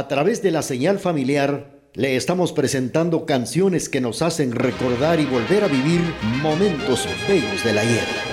a través de la señal familiar, le estamos presentando canciones que nos hacen recordar y volver a vivir momentos bellos del ayer. Te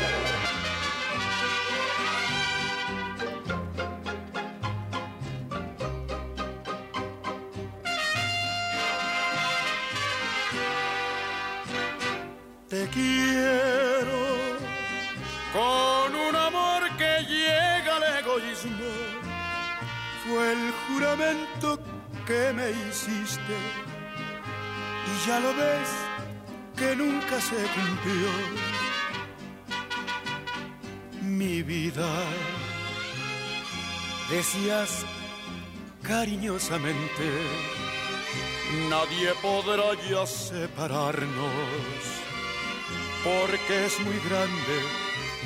ya separarnos, porque es muy grande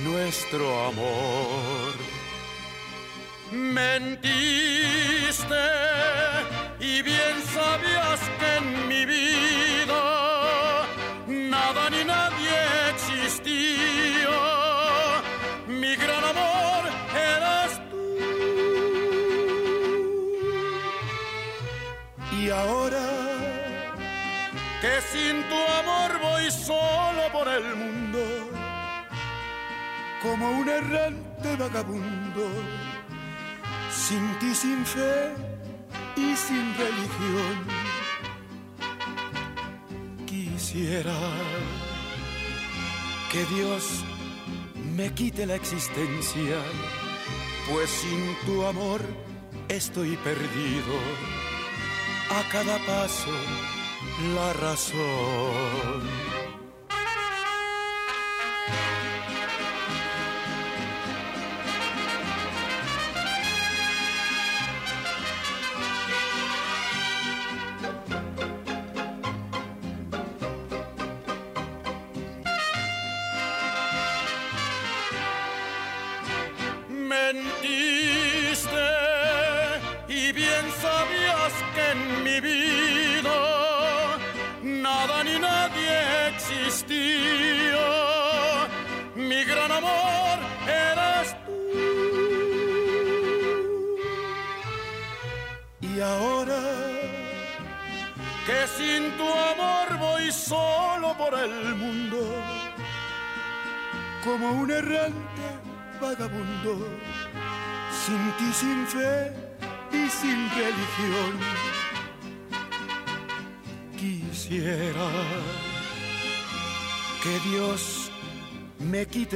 nuestro amor. Mentiste y bien sabías que en mi vida solo por el mundo, como un errante vagabundo, sin ti, sin fe y sin religión. Quisiera que Dios me quite la existencia, pues sin tu amor estoy perdido. A cada paso la razón.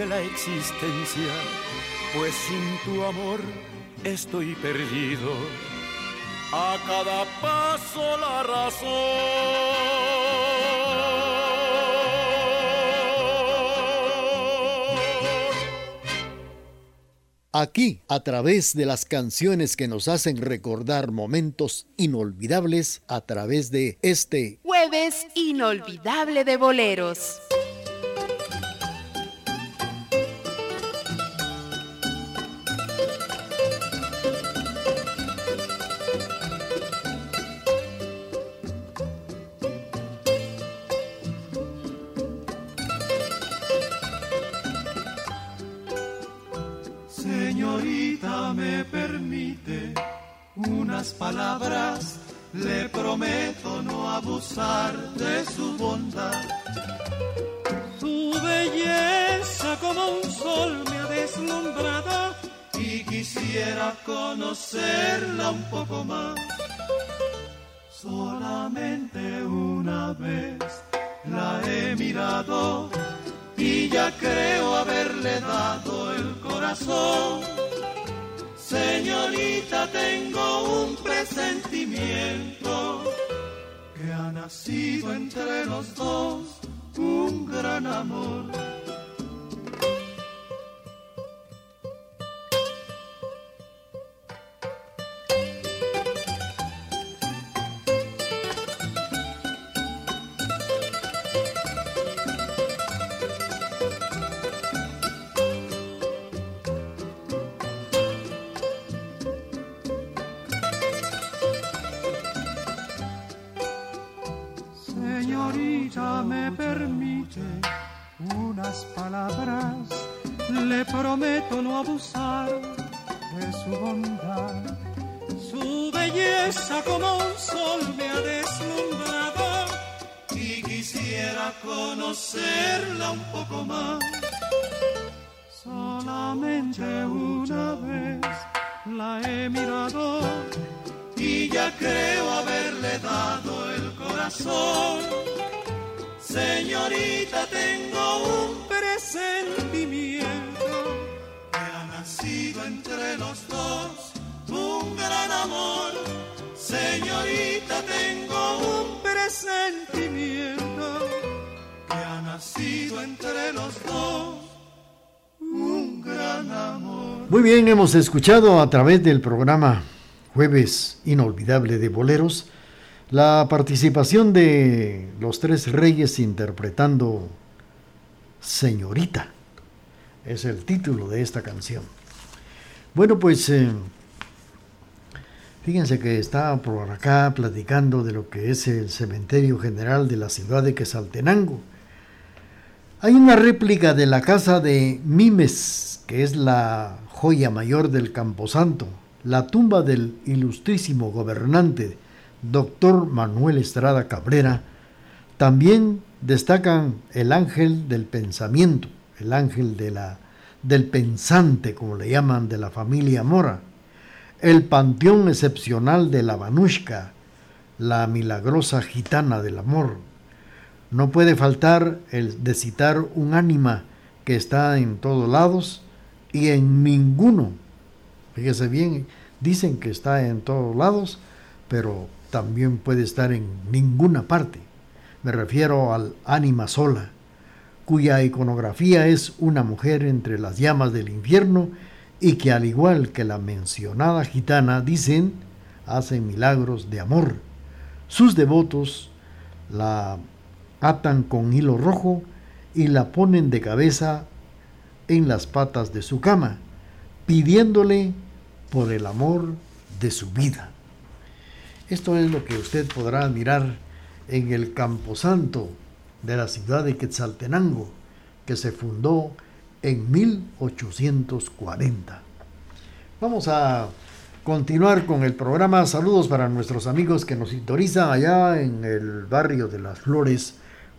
La existencia, pues sin tu amor estoy perdido. A cada paso la razón. Aquí, a través de las canciones que nos hacen recordar momentos inolvidables, a través de este Jueves inolvidable de boleros. Señorita, me permite unas palabras, le prometo no abusar de su bondad. Su belleza como un sol me ha deslumbrado y quisiera conocerla un poco más. Solamente una vez la he mirado y ya creo haberle dado el corazón. Señorita, tengo un presentimiento que ha nacido entre los dos un gran amor. Entre los dos. Un gran amor. Muy bien, hemos escuchado a través del programa Jueves Inolvidable de Boleros la participación de los tres reyes interpretando Señorita. Es el título de esta canción. Bueno, pues eh, Fíjense que está por acá platicando de lo que es el cementerio general de la ciudad de Quesaltenango. Hay una réplica de la casa de Mimes, que es la joya mayor del Camposanto, la tumba del ilustrísimo gobernante, doctor Manuel Estrada Cabrera. También destacan el ángel del pensamiento, el ángel de la, del pensante, como le llaman, de la familia Mora el panteón excepcional de la Banushka, la milagrosa gitana del amor. No puede faltar el de citar un ánima que está en todos lados y en ninguno. Fíjese bien, dicen que está en todos lados, pero también puede estar en ninguna parte. Me refiero al ánima sola, cuya iconografía es una mujer entre las llamas del infierno y que al igual que la mencionada gitana, dicen, hacen milagros de amor. Sus devotos la atan con hilo rojo y la ponen de cabeza en las patas de su cama, pidiéndole por el amor de su vida. Esto es lo que usted podrá admirar en el Camposanto de la ciudad de Quetzaltenango, que se fundó en 1840. Vamos a continuar con el programa. Saludos para nuestros amigos que nos sintonizan allá en el barrio de las Flores.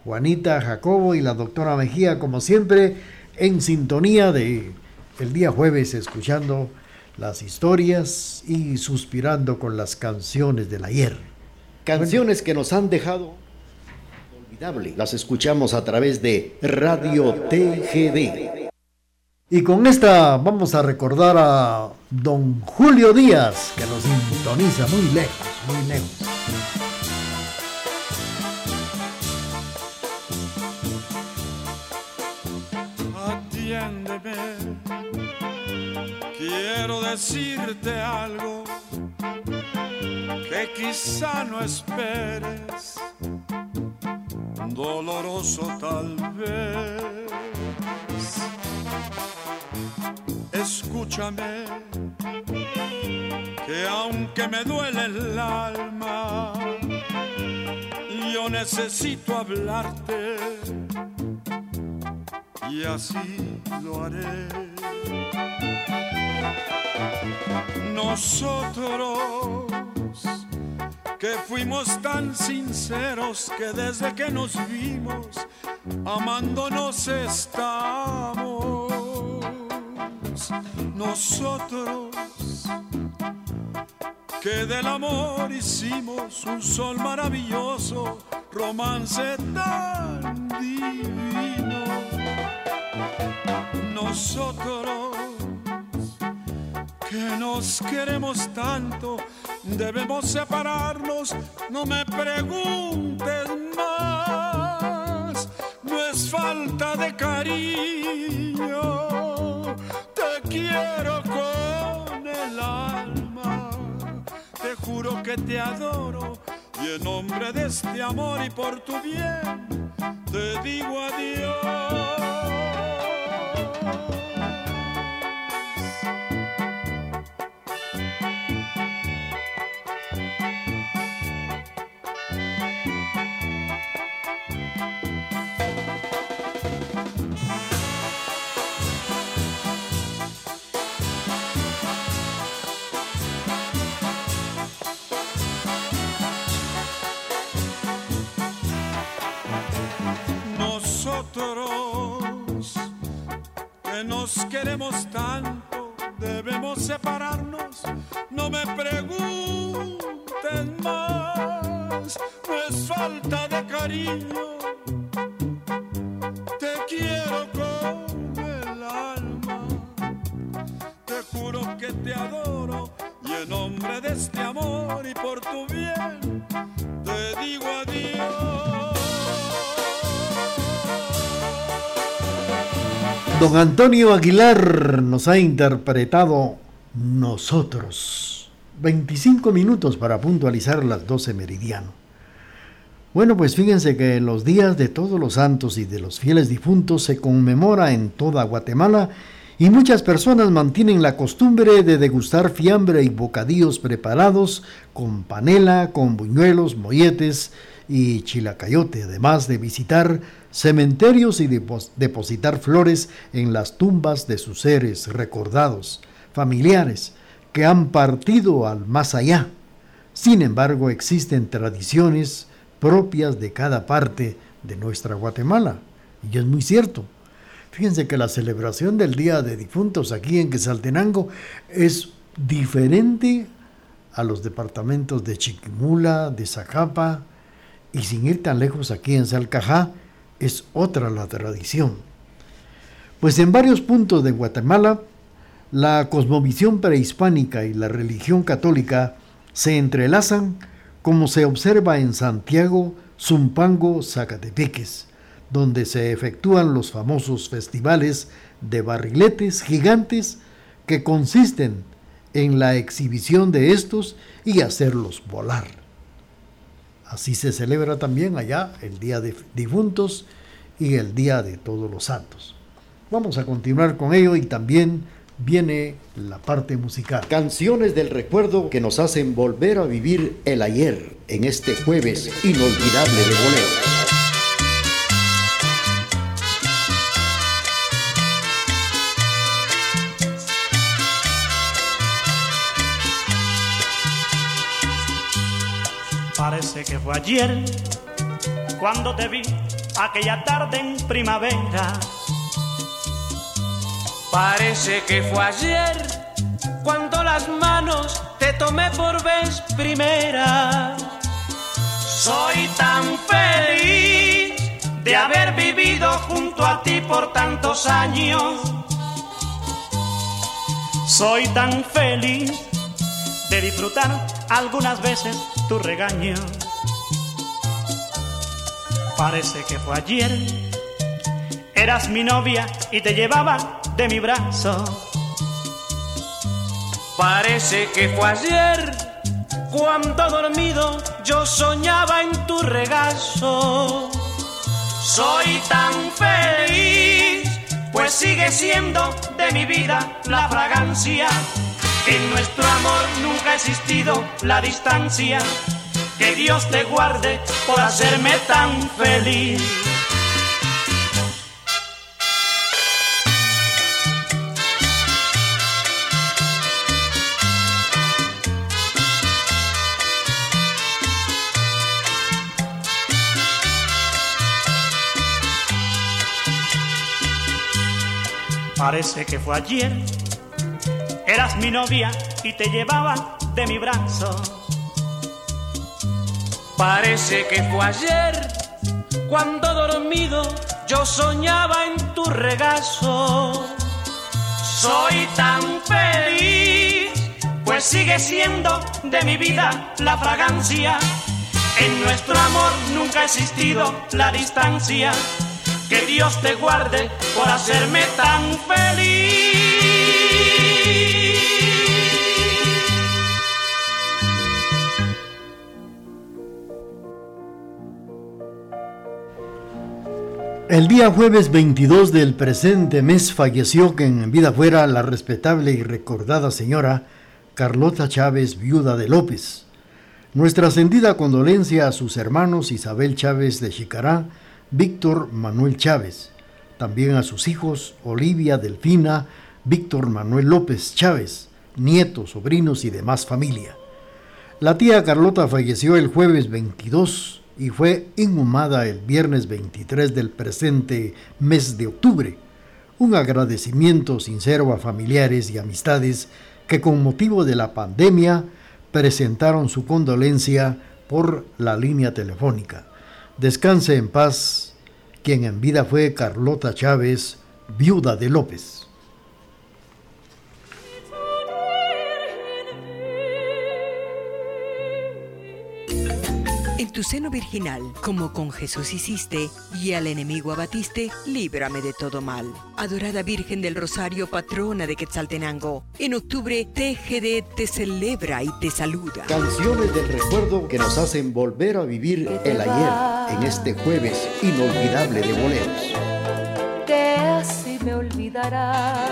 Juanita, Jacobo y la doctora Mejía, como siempre, en sintonía de el día jueves, escuchando las historias y suspirando con las canciones del ayer. Canciones que nos han dejado olvidable. Las escuchamos a través de Radio TGD. Y con esta vamos a recordar a don Julio Díaz, que nos sintoniza muy lejos, muy lejos. Decirte algo que quizá no esperes, doloroso tal vez. Escúchame, que aunque me duele el alma, yo necesito hablarte. Y así lo haré. Nosotros que fuimos tan sinceros que desde que nos vimos amándonos estamos nosotros que del amor hicimos un sol maravilloso, romance tan divino. Nosotros nos queremos tanto, debemos separarnos, no me preguntes más, no es falta de cariño quiero con el alma. Te juro que te adoro y en nombre de este amor y por tu bien te digo adiós. Cariño. Te quiero con el alma, te juro que te adoro y en nombre de este amor y por tu bien te digo adiós. Don Antonio Aguilar nos ha interpretado Nosotros. 25 minutos para puntualizar las 12 meridiano. Bueno, pues fíjense que los días de todos los santos y de los fieles difuntos se conmemora en toda Guatemala y muchas personas mantienen la costumbre de degustar fiambre y bocadillos preparados con panela, con buñuelos, molletes y chilacayote, además de visitar cementerios y depositar flores en las tumbas de sus seres recordados, familiares, que han partido al más allá. Sin embargo, existen tradiciones propias de cada parte de nuestra Guatemala, y es muy cierto. Fíjense que la celebración del Día de Difuntos aquí en Quesaltenango es diferente a los departamentos de Chiquimula, de Zacapa, y sin ir tan lejos aquí en Salcajá, es otra la tradición. Pues en varios puntos de Guatemala, la cosmovisión prehispánica y la religión católica se entrelazan como se observa en Santiago, Zumpango, Zacatepeques, donde se efectúan los famosos festivales de barriletes gigantes que consisten en la exhibición de estos y hacerlos volar. Así se celebra también allá el Día de Difuntos y el Día de Todos los Santos. Vamos a continuar con ello y también viene la parte musical. Canciones del recuerdo que nos hacen volver a vivir el ayer en este jueves inolvidable de bolero. Parece que fue ayer cuando te vi aquella tarde en primavera. Parece que fue ayer cuando las manos te tomé por vez primera. Soy tan feliz de haber vivido junto a ti por tantos años. Soy tan feliz de disfrutar algunas veces tu regaño. Parece que fue ayer, eras mi novia y te llevaba de mi brazo. Parece que fue ayer, cuando dormido yo soñaba en tu regazo. Soy tan feliz, pues sigue siendo de mi vida la fragancia en nuestro amor nunca ha existido la distancia. Que Dios te guarde por hacerme tan feliz. Parece que fue ayer Eras mi novia y te llevaba de mi brazo. Parece que fue ayer cuando dormido yo soñaba en tu regazo. Soy tan feliz, pues sigue siendo de mi vida la fragancia. En nuestro amor nunca ha existido la distancia. Que Dios te guarde por hacerme tan feliz. El día jueves 22 del presente mes falleció que en vida fuera la respetable y recordada señora Carlota Chávez, viuda de López. Nuestra sentida condolencia a sus hermanos Isabel Chávez de Chicará, Víctor Manuel Chávez, también a sus hijos Olivia Delfina, Víctor Manuel López Chávez, nietos, sobrinos y demás familia. La tía Carlota falleció el jueves 22 y fue inhumada el viernes 23 del presente mes de octubre, un agradecimiento sincero a familiares y amistades que con motivo de la pandemia presentaron su condolencia por la línea telefónica. Descanse en paz quien en vida fue Carlota Chávez, viuda de López. Tu seno virginal, como con Jesús hiciste, y al enemigo abatiste, líbrame de todo mal. Adorada Virgen del Rosario, patrona de Quetzaltenango, en octubre TGD te celebra y te saluda. Canciones del recuerdo que nos hacen volver a vivir el ayer en este jueves inolvidable de boleros. Que así me olvidará,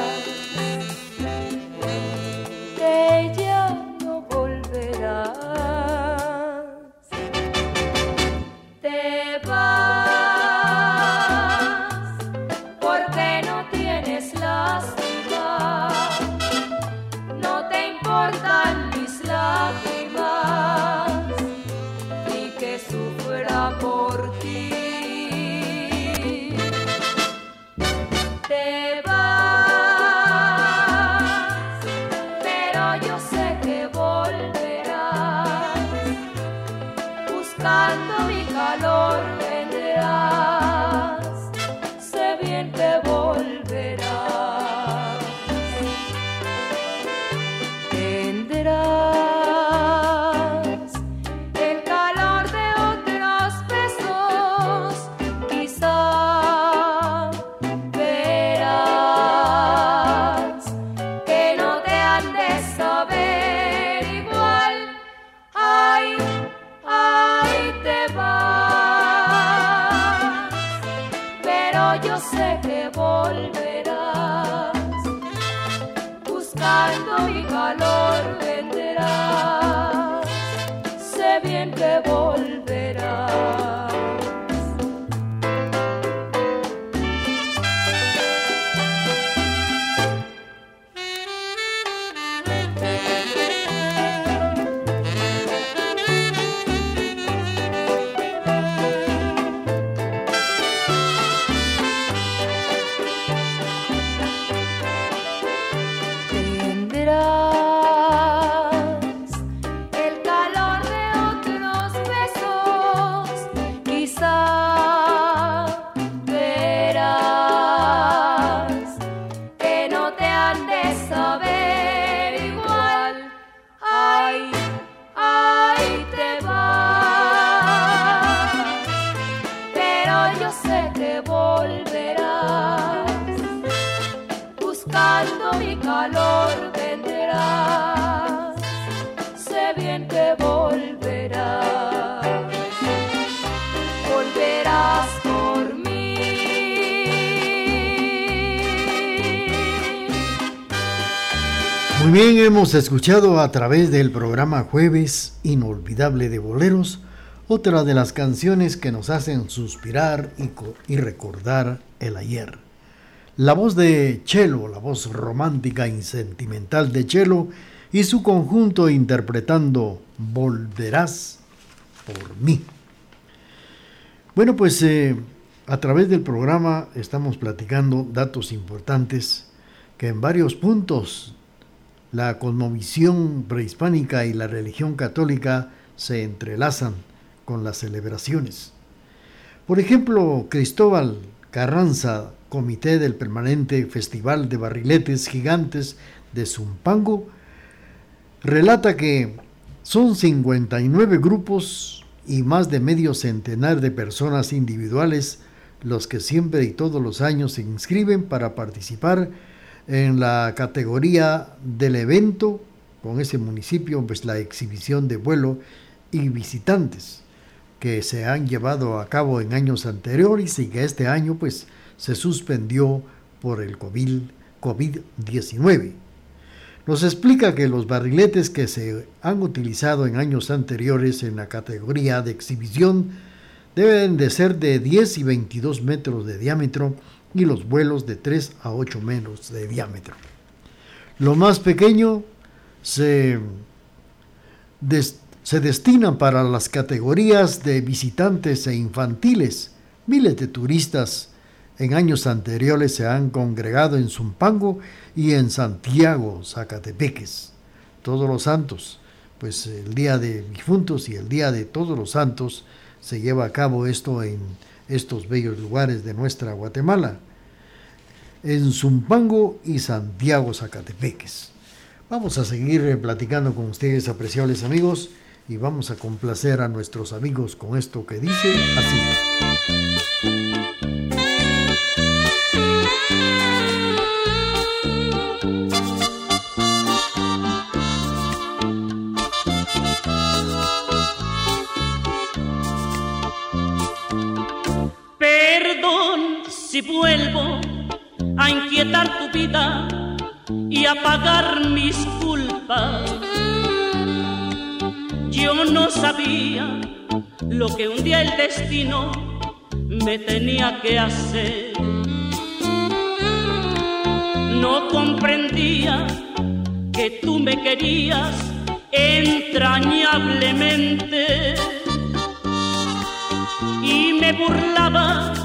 bien, hemos escuchado a través del programa Jueves Inolvidable de Boleros otra de las canciones que nos hacen suspirar y, recordar el ayer. La voz de Chelo, la voz romántica y sentimental de Chelo y su conjunto interpretando Volverás por mí. Bueno, pues eh, a través del programa estamos platicando datos importantes que en varios puntos la cosmovisión prehispánica y la religión católica se entrelazan con las celebraciones. Por ejemplo, Cristóbal Carranza, comité del permanente Festival de Barriletes Gigantes de Zumpango, relata que son 59 grupos y más de medio centenar de personas individuales los que siempre y todos los años se inscriben para participar en la categoría del evento con ese municipio, pues la exhibición de vuelo y visitantes que se han llevado a cabo en años anteriores y que este año pues se suspendió por el COVID-19. Nos explica que los barriletes que se han utilizado en años anteriores en la categoría de exhibición deben de ser de 10 y 22 metros de diámetro y los vuelos de 3 a 8 metros de diámetro. Lo más pequeño se, se destina para las categorías de visitantes e infantiles. Miles de turistas en años anteriores se han congregado en Zumpango y en Santiago, Zacatepeques, todos los santos. Pues el día de difuntos y el día de todos los santos se lleva a cabo esto en estos bellos lugares de nuestra Guatemala, en Zumpango y Santiago, Zacatepeques. Vamos a seguir platicando con ustedes, apreciables amigos, y vamos a complacer a nuestros amigos con esto que dice así. Vuelvo a inquietar tu vida y a pagar mis culpas. Yo no sabía lo que un día el destino me tenía que hacer. No comprendía que tú me querías entrañablemente y me burlaba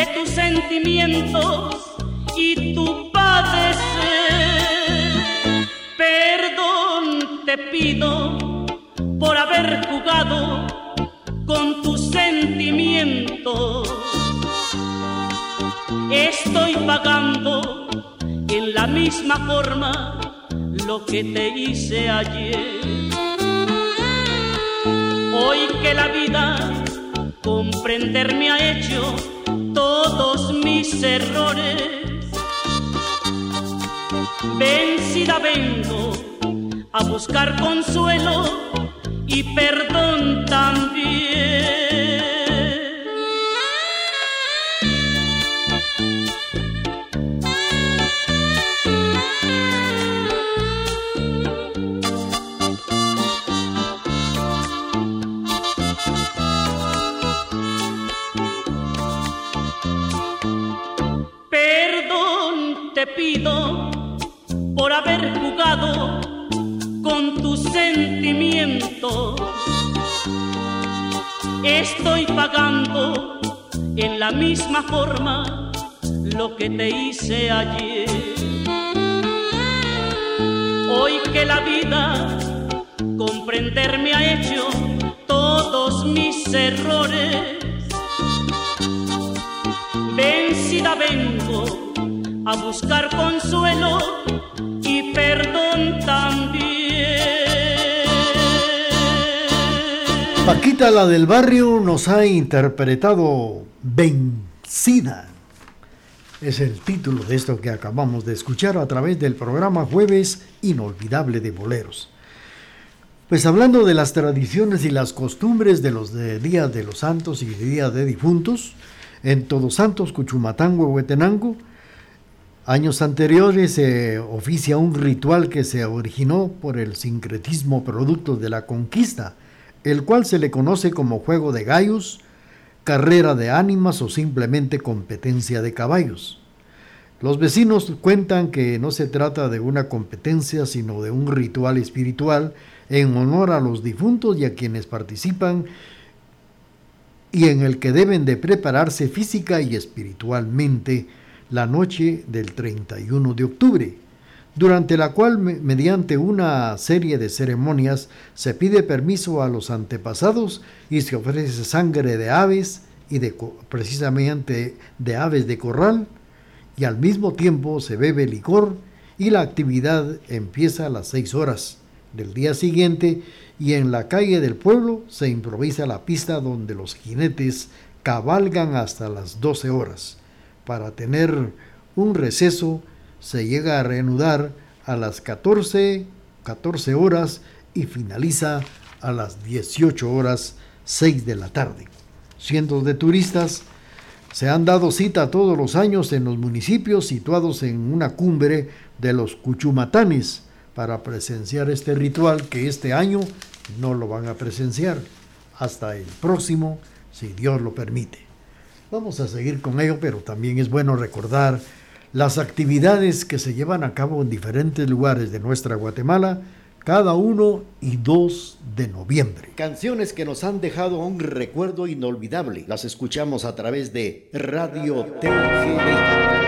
de tus sentimientos y tu padecer. Perdón te pido por haber jugado con tus sentimientos. Estoy pagando en la misma forma lo que te hice ayer. Hoy que la vida comprenderme ha hecho todos mis errores. Vencida vengo a buscar consuelo y perdón también. Haber jugado con tus sentimientos. Estoy pagando en la misma forma lo que te hice ayer. Hoy que la vida comprenderme ha hecho todos mis errores. Vencida vengo a buscar consuelo perdón también. Paquita, la del barrio, nos ha interpretado Vencida. Es el título de esto que acabamos de escuchar a través del programa Jueves Inolvidable de Boleros. Pues hablando de las tradiciones y las costumbres de los de Día de los Santos y Día de Difuntos, en Todos Santos, Cuchumatango, Huetenango, Años anteriores se oficia un ritual que se originó por el sincretismo producto de la conquista, el cual se le conoce como juego de gallos, carrera de ánimas o simplemente competencia de caballos. Los vecinos cuentan que no se trata de una competencia, sino de un ritual espiritual en honor a los difuntos y a quienes participan y en el que deben de prepararse física y espiritualmente la noche del 31 de octubre, durante la cual mediante una serie de ceremonias se pide permiso a los antepasados y se ofrece sangre de aves y de, precisamente de aves de corral y al mismo tiempo se bebe licor y la actividad empieza a las 6 horas del día siguiente y en la calle del pueblo se improvisa la pista donde los jinetes cabalgan hasta las 12 horas para tener un receso se llega a reanudar a las 14, 14 horas y finaliza a las 18 horas 6 de la tarde. Cientos de turistas se han dado cita todos los años en los municipios situados en una cumbre de los Cuchumatanes para presenciar este ritual que este año no lo van a presenciar hasta el próximo, si Dios lo permite. Vamos a seguir con ello, pero también es bueno recordar las actividades que se llevan a cabo en diferentes lugares de nuestra Guatemala cada 1 y 2 de noviembre. Canciones que nos han dejado un recuerdo inolvidable. Las escuchamos a través de Radio TGD.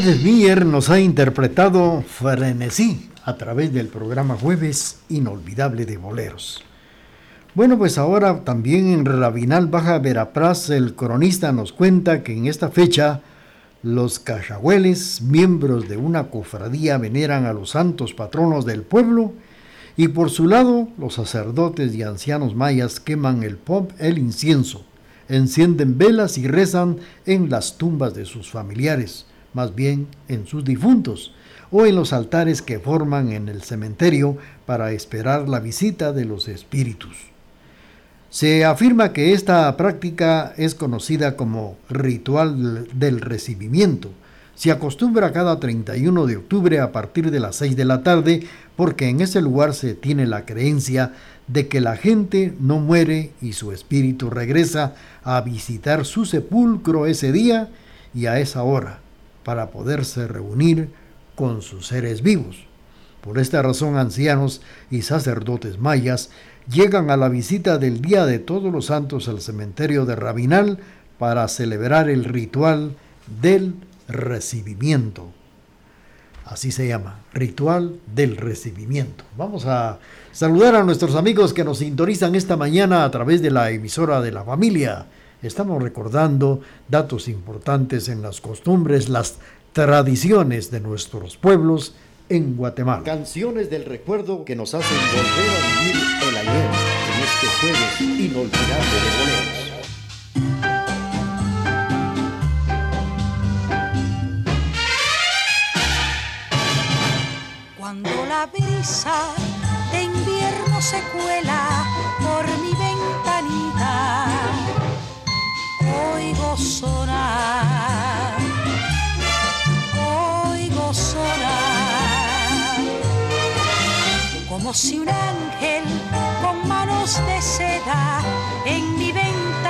Glenn Mier nos ha interpretado Frenesí a través del programa Jueves Inolvidable de Boleros. Bueno, pues ahora también en Rabinal Baja Verapraz el cronista nos cuenta que en esta fecha los cachahueles, miembros de una cofradía, veneran a los santos patronos del pueblo y por su lado los sacerdotes y ancianos mayas queman el el incienso, encienden velas y rezan en las tumbas de sus familiares más bien en sus difuntos, o en los altares que forman en el cementerio para esperar la visita de los espíritus. Se afirma que esta práctica es conocida como ritual del recibimiento. Se acostumbra cada 31 de octubre a partir de las 6 de la tarde porque en ese lugar se tiene la creencia de que la gente no muere y su espíritu regresa a visitar su sepulcro ese día y a esa hora para poderse reunir con sus seres vivos. Por esta razón ancianos y sacerdotes mayas llegan a la visita del Día de Todos los Santos al cementerio de Rabinal para celebrar el ritual del recibimiento. Así se llama, ritual del recibimiento. Vamos a saludar a nuestros amigos que nos sintonizan esta mañana a través de la emisora de la familia estamos recordando datos importantes en las costumbres, las tradiciones de nuestros pueblos en Guatemala. Canciones del recuerdo que nos hacen volver a vivir el ayer en este jueves inolvidable de boleros. Cuando la brisa de invierno se cuela oigo sonar, oigo sonar, como si un ángel con manos de seda en mi ventanita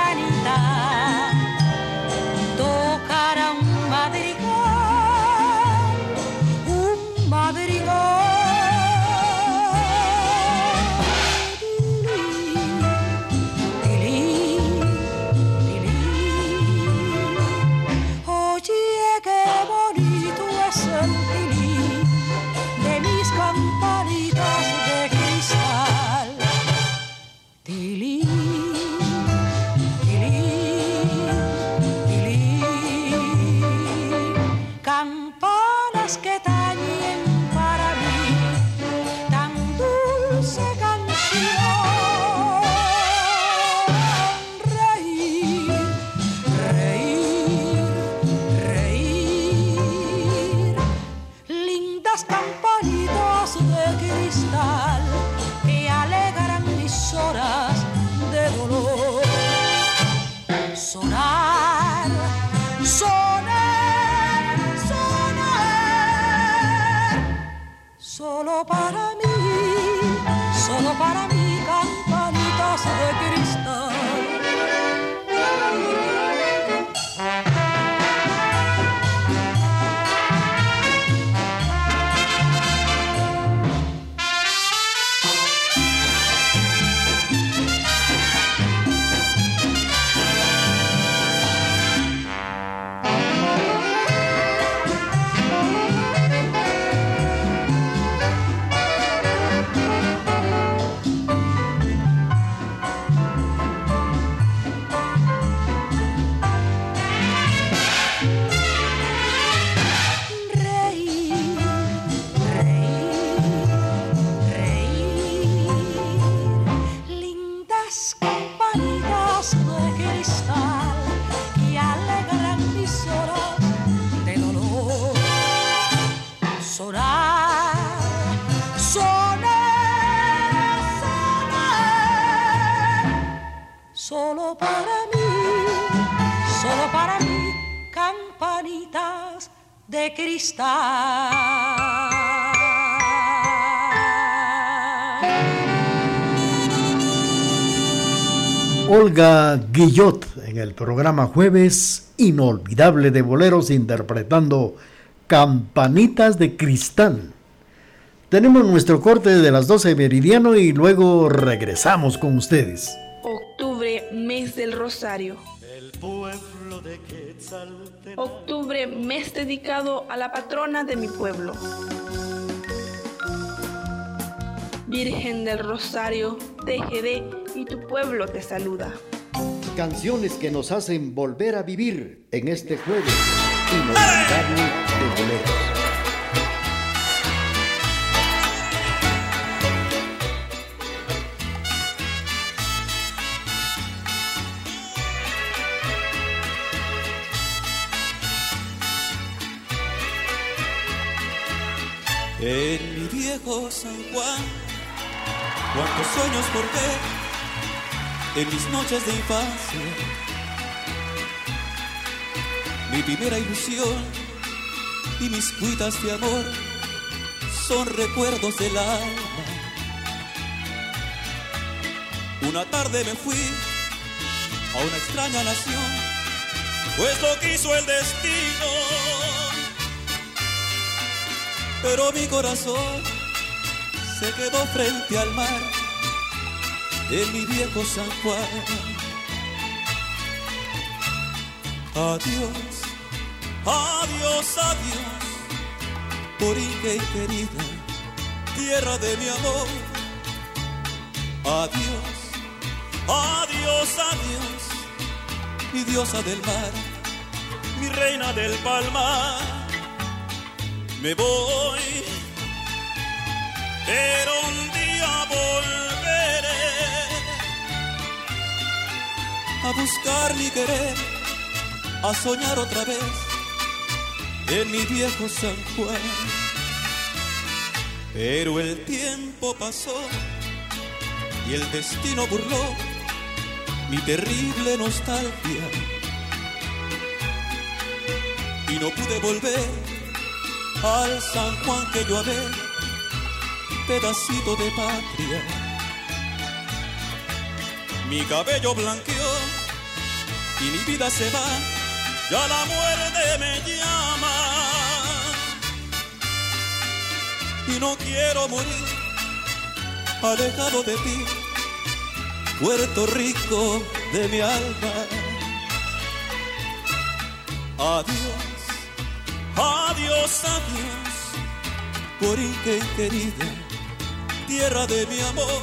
Olga Guillot en el programa Jueves Inolvidable de Boleros interpretando Campanitas de Cristal. Tenemos nuestro corte de las 12 meridiano y luego regresamos con ustedes. Octubre, mes del Rosario. El pueblo de Quetzaltenango. Octubre, mes dedicado a la patrona de mi pueblo. Virgen del Rosario, TGD y tu pueblo te saluda. Canciones que nos hacen volver a vivir en este jueves inolvidable de boleros. En mi viejo San Juan, cuántos sueños forjé en mis noches de infancia. Mi primera ilusión y mis cuitas de amor son recuerdos del alma. Una tarde me fui a una extraña nación, pues lo quiso el destino pero mi corazón se quedó frente al mar en mi viejo San Juan. Adiós, adiós, adiós, Borinque y querida, tierra de mi amor. Adiós, adiós, adiós, mi diosa del mar, mi reina del palmar. Me voy, pero un día volveré a buscar mi querer, a soñar otra vez en mi viejo San Juan. Pero el tiempo pasó y el destino burló mi terrible nostalgia. Y no pude volver al San Juan que yo amé, pedacito de patria. Mi cabello blanqueó y mi vida se va, ya la muerte me llama. Y no quiero morir alejado de ti Puerto Rico de mi alma. Adiós, adiós, adiós, Borinquen querida, tierra de mi amor.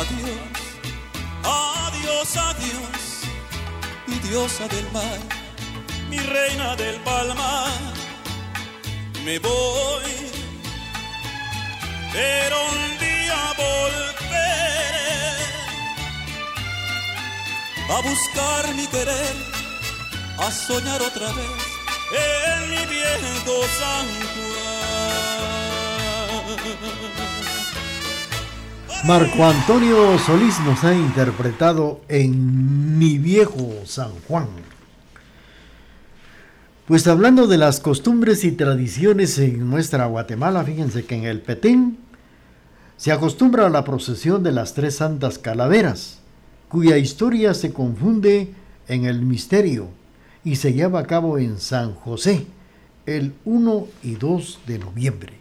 Adiós, adiós, adiós, mi diosa del mar, mi reina del palmar. Me voy, pero un día volveré a buscar mi querer, a soñar otra vez en mi viejo San Juan. Marco Antonio Solís nos ha interpretado en Mi viejo San Juan. Pues hablando de las costumbres y tradiciones en nuestra Guatemala, fíjense que en el Petén se acostumbra a la procesión de las tres santas calaveras cuya historia se confunde en el misterio y se lleva a cabo en San José el 1 y 2 de noviembre.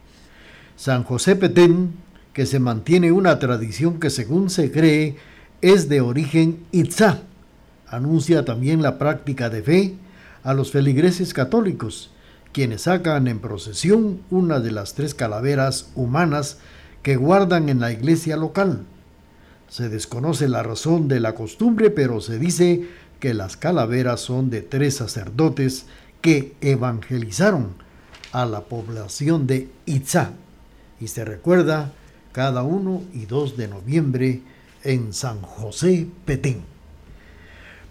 San José Petén, que se mantiene una tradición que según se cree es de origen Itzá, anuncia también la práctica de fe a los feligreses católicos, quienes sacan en procesión una de las tres calaveras humanas que guardan en la iglesia local. Se desconoce la razón de la costumbre, pero se dice que las calaveras son de tres sacerdotes que evangelizaron a la población de Itzá y se recuerda cada 1 y 2 de noviembre en San José Petén.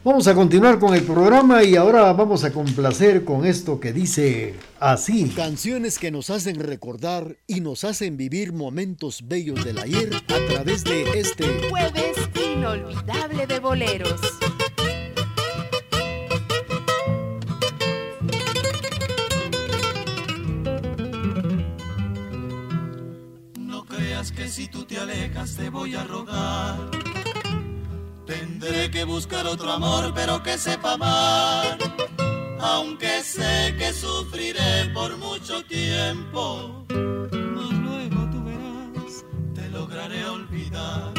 Vamos a continuar con el programa y ahora vamos a complacer con esto que dice así. Canciones que nos hacen recordar y nos hacen vivir momentos bellos del ayer a través de este jueves inolvidable de boleros. Te voy a rogar Tendré que buscar otro amor, pero que sepa amar. Aunque sé que sufriré por mucho tiempo, mas luego tú verás, te lograré olvidar.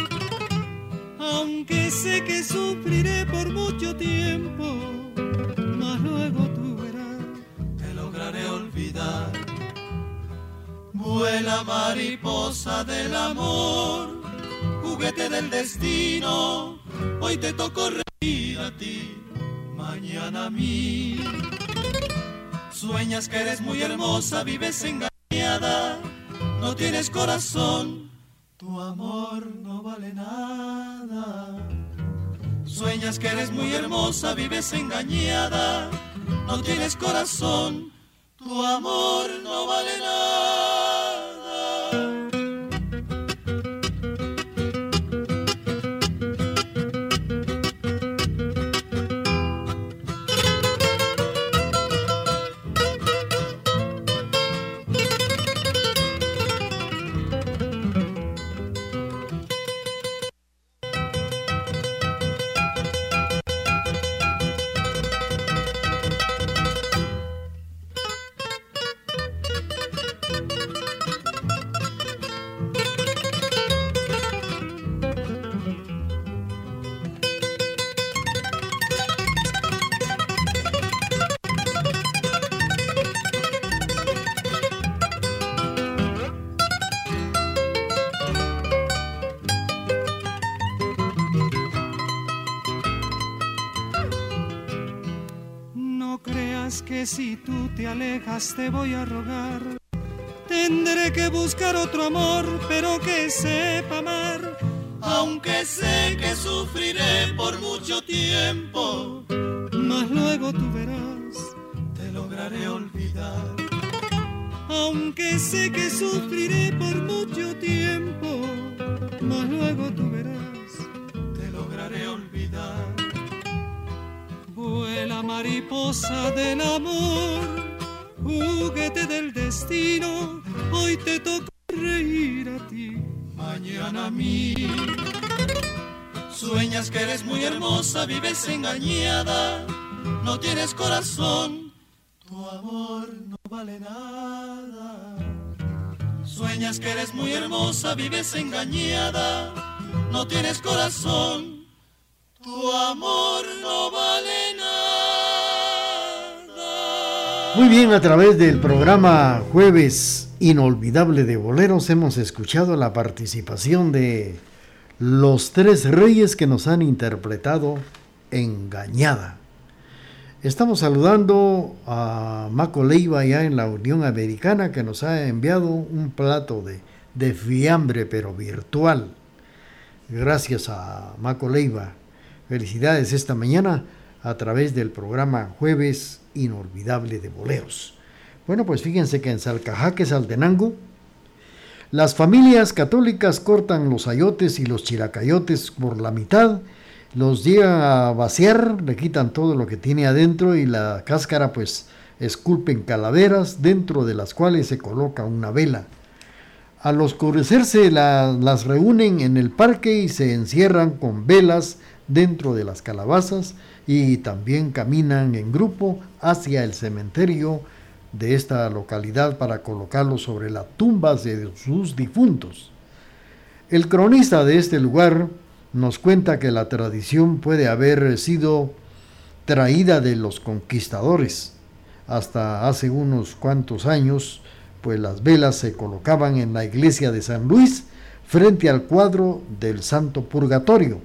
Aunque sé que sufriré por mucho tiempo, mas luego tú verás, te lograré olvidar. Vuela mariposa del amor, juguete del destino Hoy te tocó reír a ti, mañana a mí. Sueñas que eres muy hermosa, vives engañada, no tienes corazón, tu amor no vale nada. Sueñas que eres muy hermosa, vives engañada, no tienes corazón, tu amor no vale nada. Si tú te alejas te voy a rogar. Tendré que buscar otro amor, pero que sepa amar. Aunque sé que sufriré por mucho tiempo, mas luego tú verás, te lograré olvidar. Aunque sé que sufriré por mucho tiempo, mas luego tú verás, Vuela mariposa del amor, juguete del destino, hoy te toca reír a ti, mañana a mí. Sueñas que eres muy hermosa, vives engañada, no tienes corazón, tu amor no vale nada. Sueñas que eres muy hermosa, vives engañada, no tienes corazón, tu amor no vale nada. Muy bien, a través del programa Jueves Inolvidable de Boleros hemos escuchado la participación de los tres reyes que nos han interpretado Engañada. Estamos saludando a Maco Leiva ya en la Unión Americana que nos ha enviado un plato de, de fiambre pero virtual. Gracias a Maco Leiva. Felicidades esta mañana a través del programa Jueves Inolvidable de Boleros. Bueno, pues fíjense que en Salcajaque, Saltenango, las familias católicas cortan los ayotes y los chiracayotes por la mitad, los llegan a vaciar, le quitan todo lo que tiene adentro y la cáscara pues esculpen calaveras dentro de las cuales se coloca una vela. Al oscurecerse la, las reúnen en el parque y se encierran con velas dentro de las calabazas y también caminan en grupo hacia el cementerio de esta localidad para colocarlo sobre las tumbas de sus difuntos. El cronista de este lugar nos cuenta que la tradición puede haber sido traída de los conquistadores. Hasta hace unos cuantos años, pues las velas se colocaban en la iglesia de San Luis frente al cuadro del Santo Purgatorio,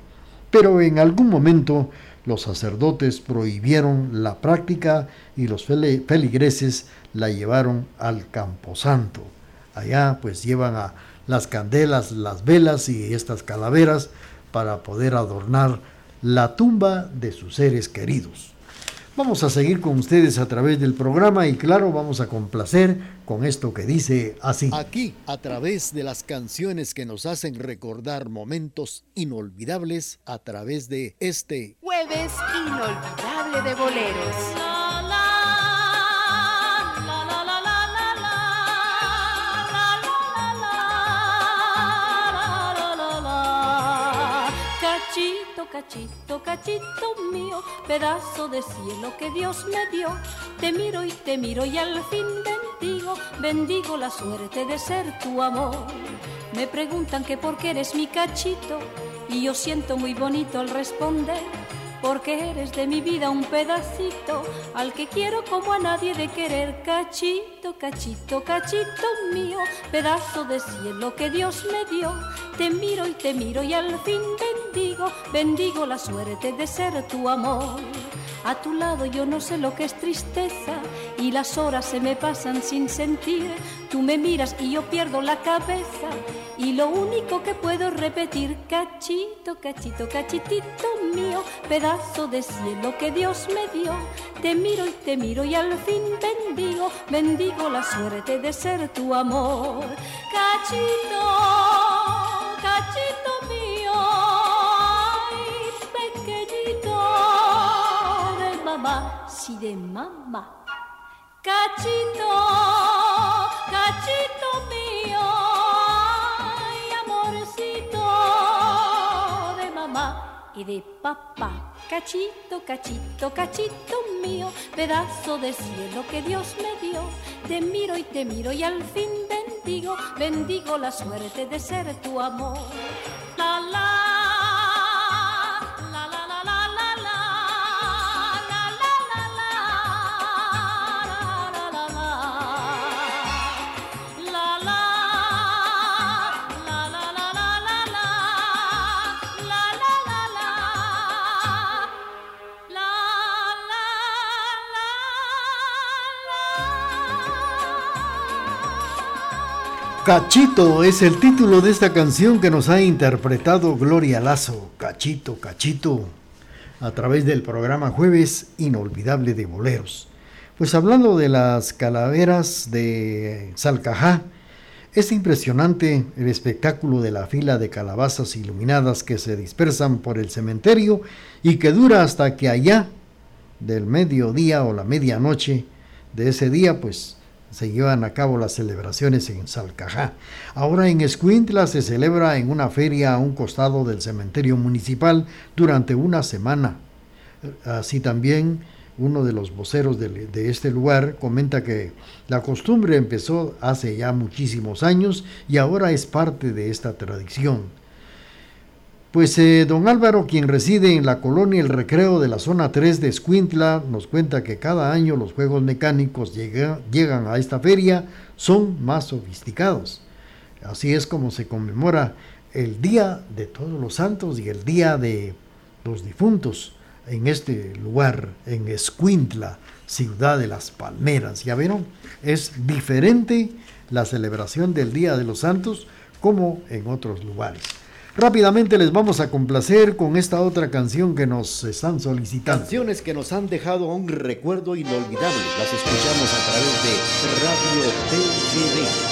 pero en algún momento los sacerdotes prohibieron la práctica y los feligreses la llevaron al camposanto. Allá pues llevan a las candelas, las velas y estas calaveras para poder adornar la tumba de sus seres queridos. Vamos a seguir con ustedes a través del programa y claro, vamos a complacer con esto que dice así. Aquí, a través de las canciones que nos hacen recordar momentos inolvidables a través de este jueves inolvidable de boleros. Cachito, cachito mío, pedazo de cielo que Dios me dio. Te miro y te miro y al fin bendigo, bendigo la suerte de ser tu amor. Me preguntan que por qué eres mi cachito y yo siento muy bonito al responder porque eres de mi vida un pedacito al que quiero como a nadie de querer. Cachito, cachito, cachito mío, pedazo de cielo que Dios me dio. Te miro y te miro y al fin bendigo, bendigo la suerte de ser tu amor. A tu lado yo no sé lo que es tristeza y las horas se me pasan sin sentir. Tú me miras y yo pierdo la cabeza y lo único que puedo repetir, cachito, cachito, cachitito mío, pedazo de cielo que Dios me dio. Te miro y te miro y al fin bendigo, bendigo la suerte de ser tu amor. Cachito, mamá, sí de mamá. Cachito, cachito mío, ay, amorcito de mamá y de papá. Cachito, cachito, cachito mío, pedazo de cielo que Dios me dio. Te miro y te miro y al fin bendigo, bendigo la suerte de ser tu amor. La la. Cachito es el título de esta canción que nos ha interpretado Gloria Lazo. Cachito, cachito. A través del programa Jueves Inolvidable de Boleros. Pues hablando de las calaveras de Salcajá, es impresionante el espectáculo de la fila de calabazas iluminadas que se dispersan por el cementerio y que dura hasta que allá del mediodía o la medianoche de ese día, pues se llevan a cabo las celebraciones en Salcajá. Ahora en Escuintla se celebra en una feria a un costado del cementerio municipal durante una semana. Así también uno de los voceros de, de, este lugar comenta que la costumbre empezó hace ya muchísimos años y ahora es parte de esta tradición. Pues eh, don Álvaro, quien reside en la colonia El Recreo de la zona 3 de Escuintla, nos cuenta que cada año los juegos mecánicos llegan a esta feria, son más sofisticados. Así es como se conmemora el Día de Todos los Santos y el Día de los Difuntos en este lugar, en Escuintla, ciudad de las palmeras. Ya vieron, es diferente la celebración del Día de los Santos como en otros lugares. Rápidamente les vamos a complacer con esta otra canción que nos están solicitando. Canciones que nos han dejado un recuerdo inolvidable. Las escuchamos a través de Radio TGD.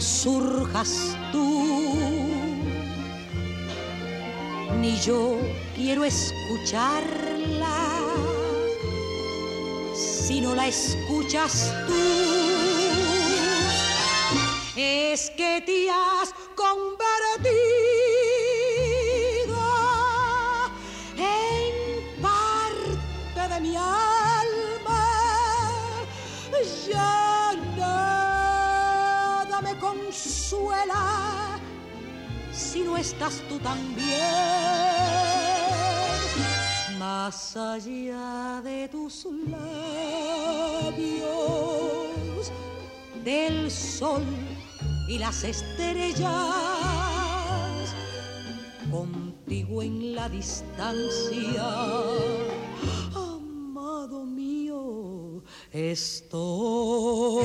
surjas tú, ni yo quiero escucharla si no la escuchas tú. Es que te has si no estás tú también. Más allá de tus labios, del sol y las estrellas, contigo en la distancia, amado mío, estoy.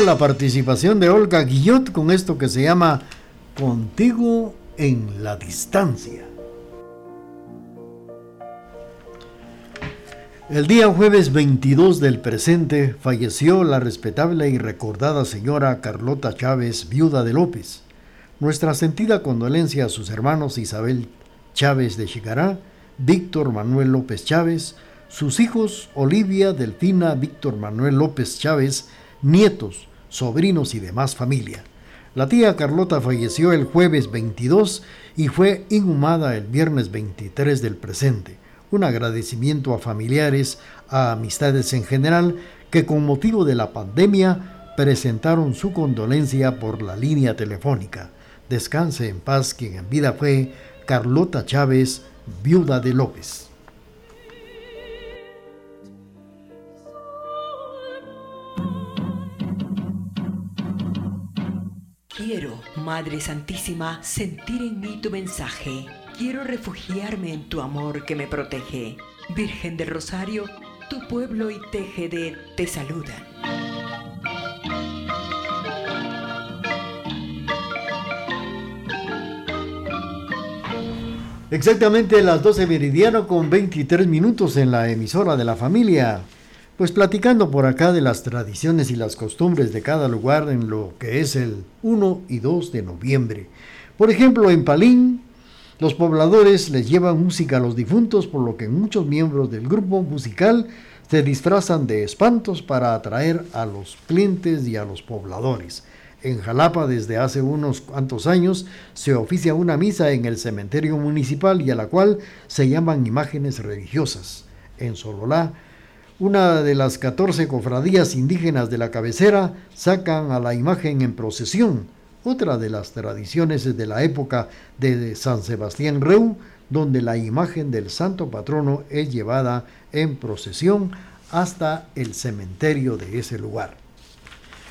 La participación de Olga Guillot con esto que se llama Contigo en la distancia. El día jueves 22 del presente falleció la respetable y recordada señora Carlota Chávez, viuda de López. Nuestra sentida condolencia a sus hermanos Isabel Chávez de Chicará, Víctor Manuel López Chávez, sus hijos Olivia, Delfina, Víctor Manuel López Chávez, nietos, sobrinos y demás familia. La tía Carlota falleció el jueves 22 y fue inhumada el viernes 23 del presente. Un agradecimiento a familiares, a amistades en general, que con motivo de la pandemia presentaron su condolencia por la línea telefónica. Descanse en paz quien en vida fue Carlota Chávez, viuda de López. Quiero, Madre Santísima, sentir en mí tu mensaje. Quiero refugiarme en tu amor que me protege. Virgen del Rosario, tu pueblo y TGD te saludan. Exactamente las 12 meridiano con 23 minutos en la emisora de la familia. Pues platicando por acá de las tradiciones y las costumbres de cada lugar en lo que es el 1 y 2 de noviembre. Por ejemplo, en Palín, los pobladores les llevan música a los difuntos, por lo que muchos miembros del grupo musical se disfrazan de espantos para atraer a los clientes y a los pobladores. En Jalapa, desde hace unos cuantos años, se oficia una misa en el cementerio municipal y a la cual se llaman imágenes religiosas. En Sololá, una de las 14 cofradías indígenas de la cabecera sacan a la imagen en procesión, otra de las tradiciones de la época de San Sebastián Reu, donde la imagen del santo patrono es llevada en procesión hasta el cementerio de ese lugar.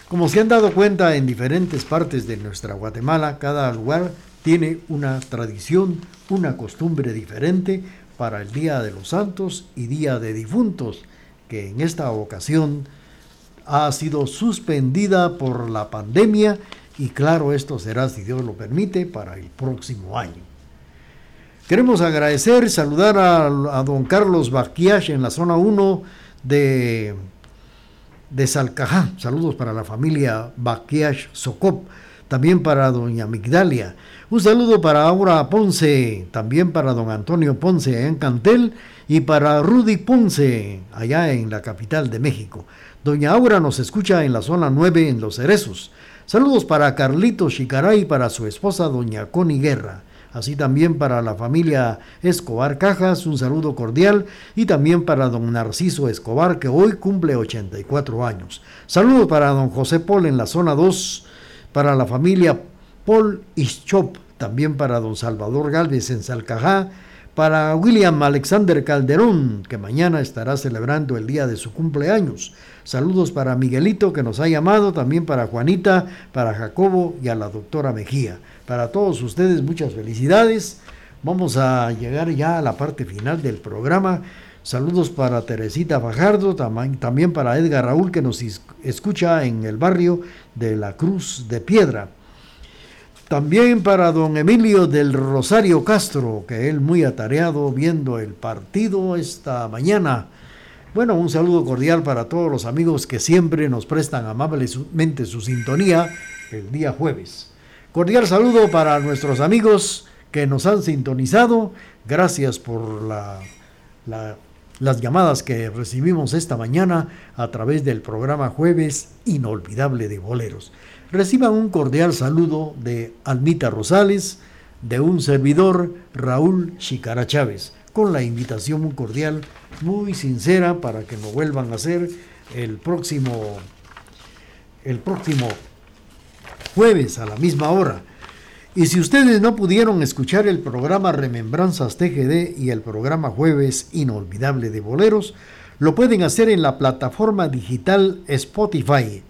Como se han dado cuenta en diferentes partes de nuestra Guatemala, cada lugar tiene una tradición, una costumbre diferente para el Día de los Santos y Día de Difuntos, que en esta ocasión ha sido suspendida por la pandemia y claro, esto será, si Dios lo permite, para el próximo año. Queremos agradecer, saludar a, don Carlos Baquiash en la zona 1 de, de Salcajá. Saludos para la familia Baquiash Socop, también para doña Migdalia. Un saludo para Aura Ponce, también para don Antonio Ponce en Cantel y para Rudy Ponce, allá en la capital de México. Doña Aura nos escucha en la zona 9 en Los Cerezos. Saludos para Carlito Chicaray y para su esposa doña Connie Guerra. Así también para la familia Escobar Cajas, un saludo cordial. Y también para don Narciso Escobar, que hoy cumple 84 años. Saludos para don José Paul en la zona 2. Para la familia Paul Ischop. También para don Salvador Galvez en Salcajá para William Alexander Calderón, que mañana estará celebrando el día de su cumpleaños. Saludos para Miguelito, que nos ha llamado, también para Juanita, para Jacobo y a la doctora Mejía. Para todos ustedes, muchas felicidades. Vamos a llegar ya a la parte final del programa. Saludos para Teresita Fajardo, también para Edgar Raúl, que nos escucha en el barrio de la Cruz de Piedra. También para don Emilio del Rosario Castro, que él muy atareado viendo el partido esta mañana. Bueno, un saludo cordial para todos los amigos que siempre nos prestan amablemente su sintonía el día jueves. Cordial saludo para nuestros amigos que nos han sintonizado. Gracias por las llamadas que recibimos esta mañana a través del programa Jueves Inolvidable de Boleros. Reciban un cordial saludo de Almita Rosales, de un servidor Raúl Chicara Chávez, con la invitación muy cordial, muy sincera para que nos vuelvan a hacer el próximo, el próximo jueves a la misma hora. Y si ustedes no pudieron escuchar el programa Remembranzas TGD y el programa Jueves Inolvidable de Boleros, lo pueden hacer en la plataforma digital Spotify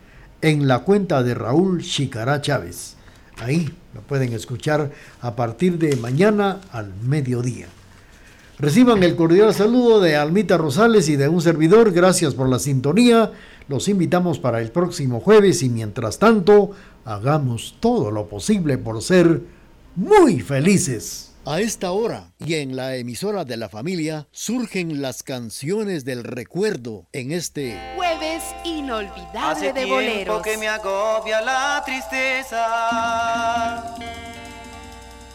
en la cuenta de Raúl Chicará Chávez. Ahí lo pueden escuchar a partir de mañana al mediodía. Reciban el cordial saludo de Almita Rosales y de un servidor. Gracias por la sintonía. Los invitamos para el próximo jueves y mientras tanto, hagamos todo lo posible por ser muy felices. A esta hora y en la emisora de la familia surgen las canciones del recuerdo en este jueves inolvidable Hace de tiempo que me agobia la tristeza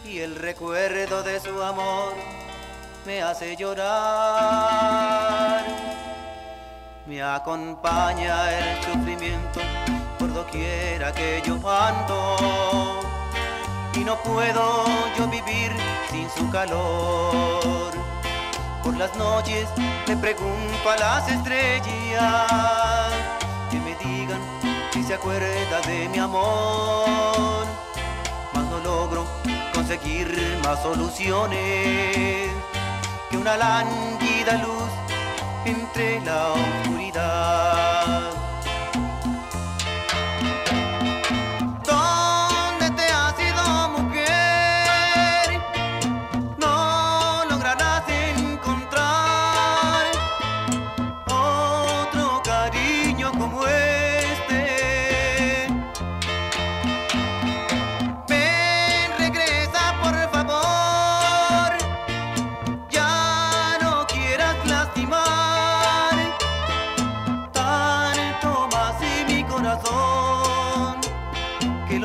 y el recuerdo de su amor me hace llorar. Me acompaña el sufrimiento por doquiera que yo ando. Y no puedo yo vivir sin su calor. Por las noches me pregunto a las estrellas que me digan si se acuerda de mi amor. Mas no logro conseguir más soluciones que una lánguida luz entre la oscuridad.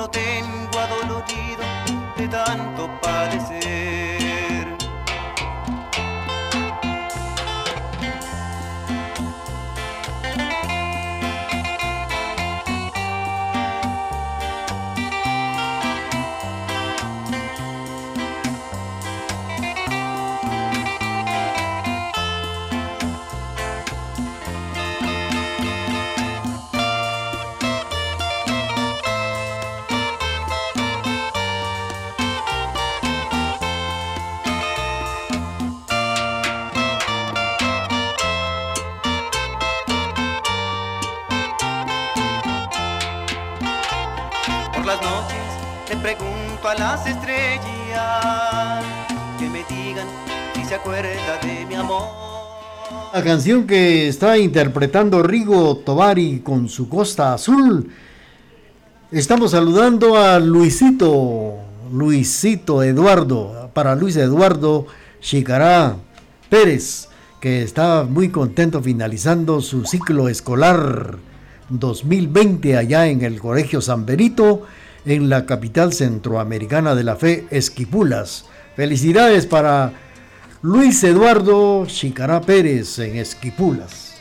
Las La canción que está interpretando Rigo Tovari con su costa azul. Estamos saludando a Luisito, Luisito Eduardo, para Luis Eduardo Chicará Pérez, que está muy contento finalizando su ciclo escolar 2020 allá en el Colegio San Benito en la capital centroamericana de la fe, Esquipulas. Felicidades para Luis Eduardo Chicará Pérez en Esquipulas.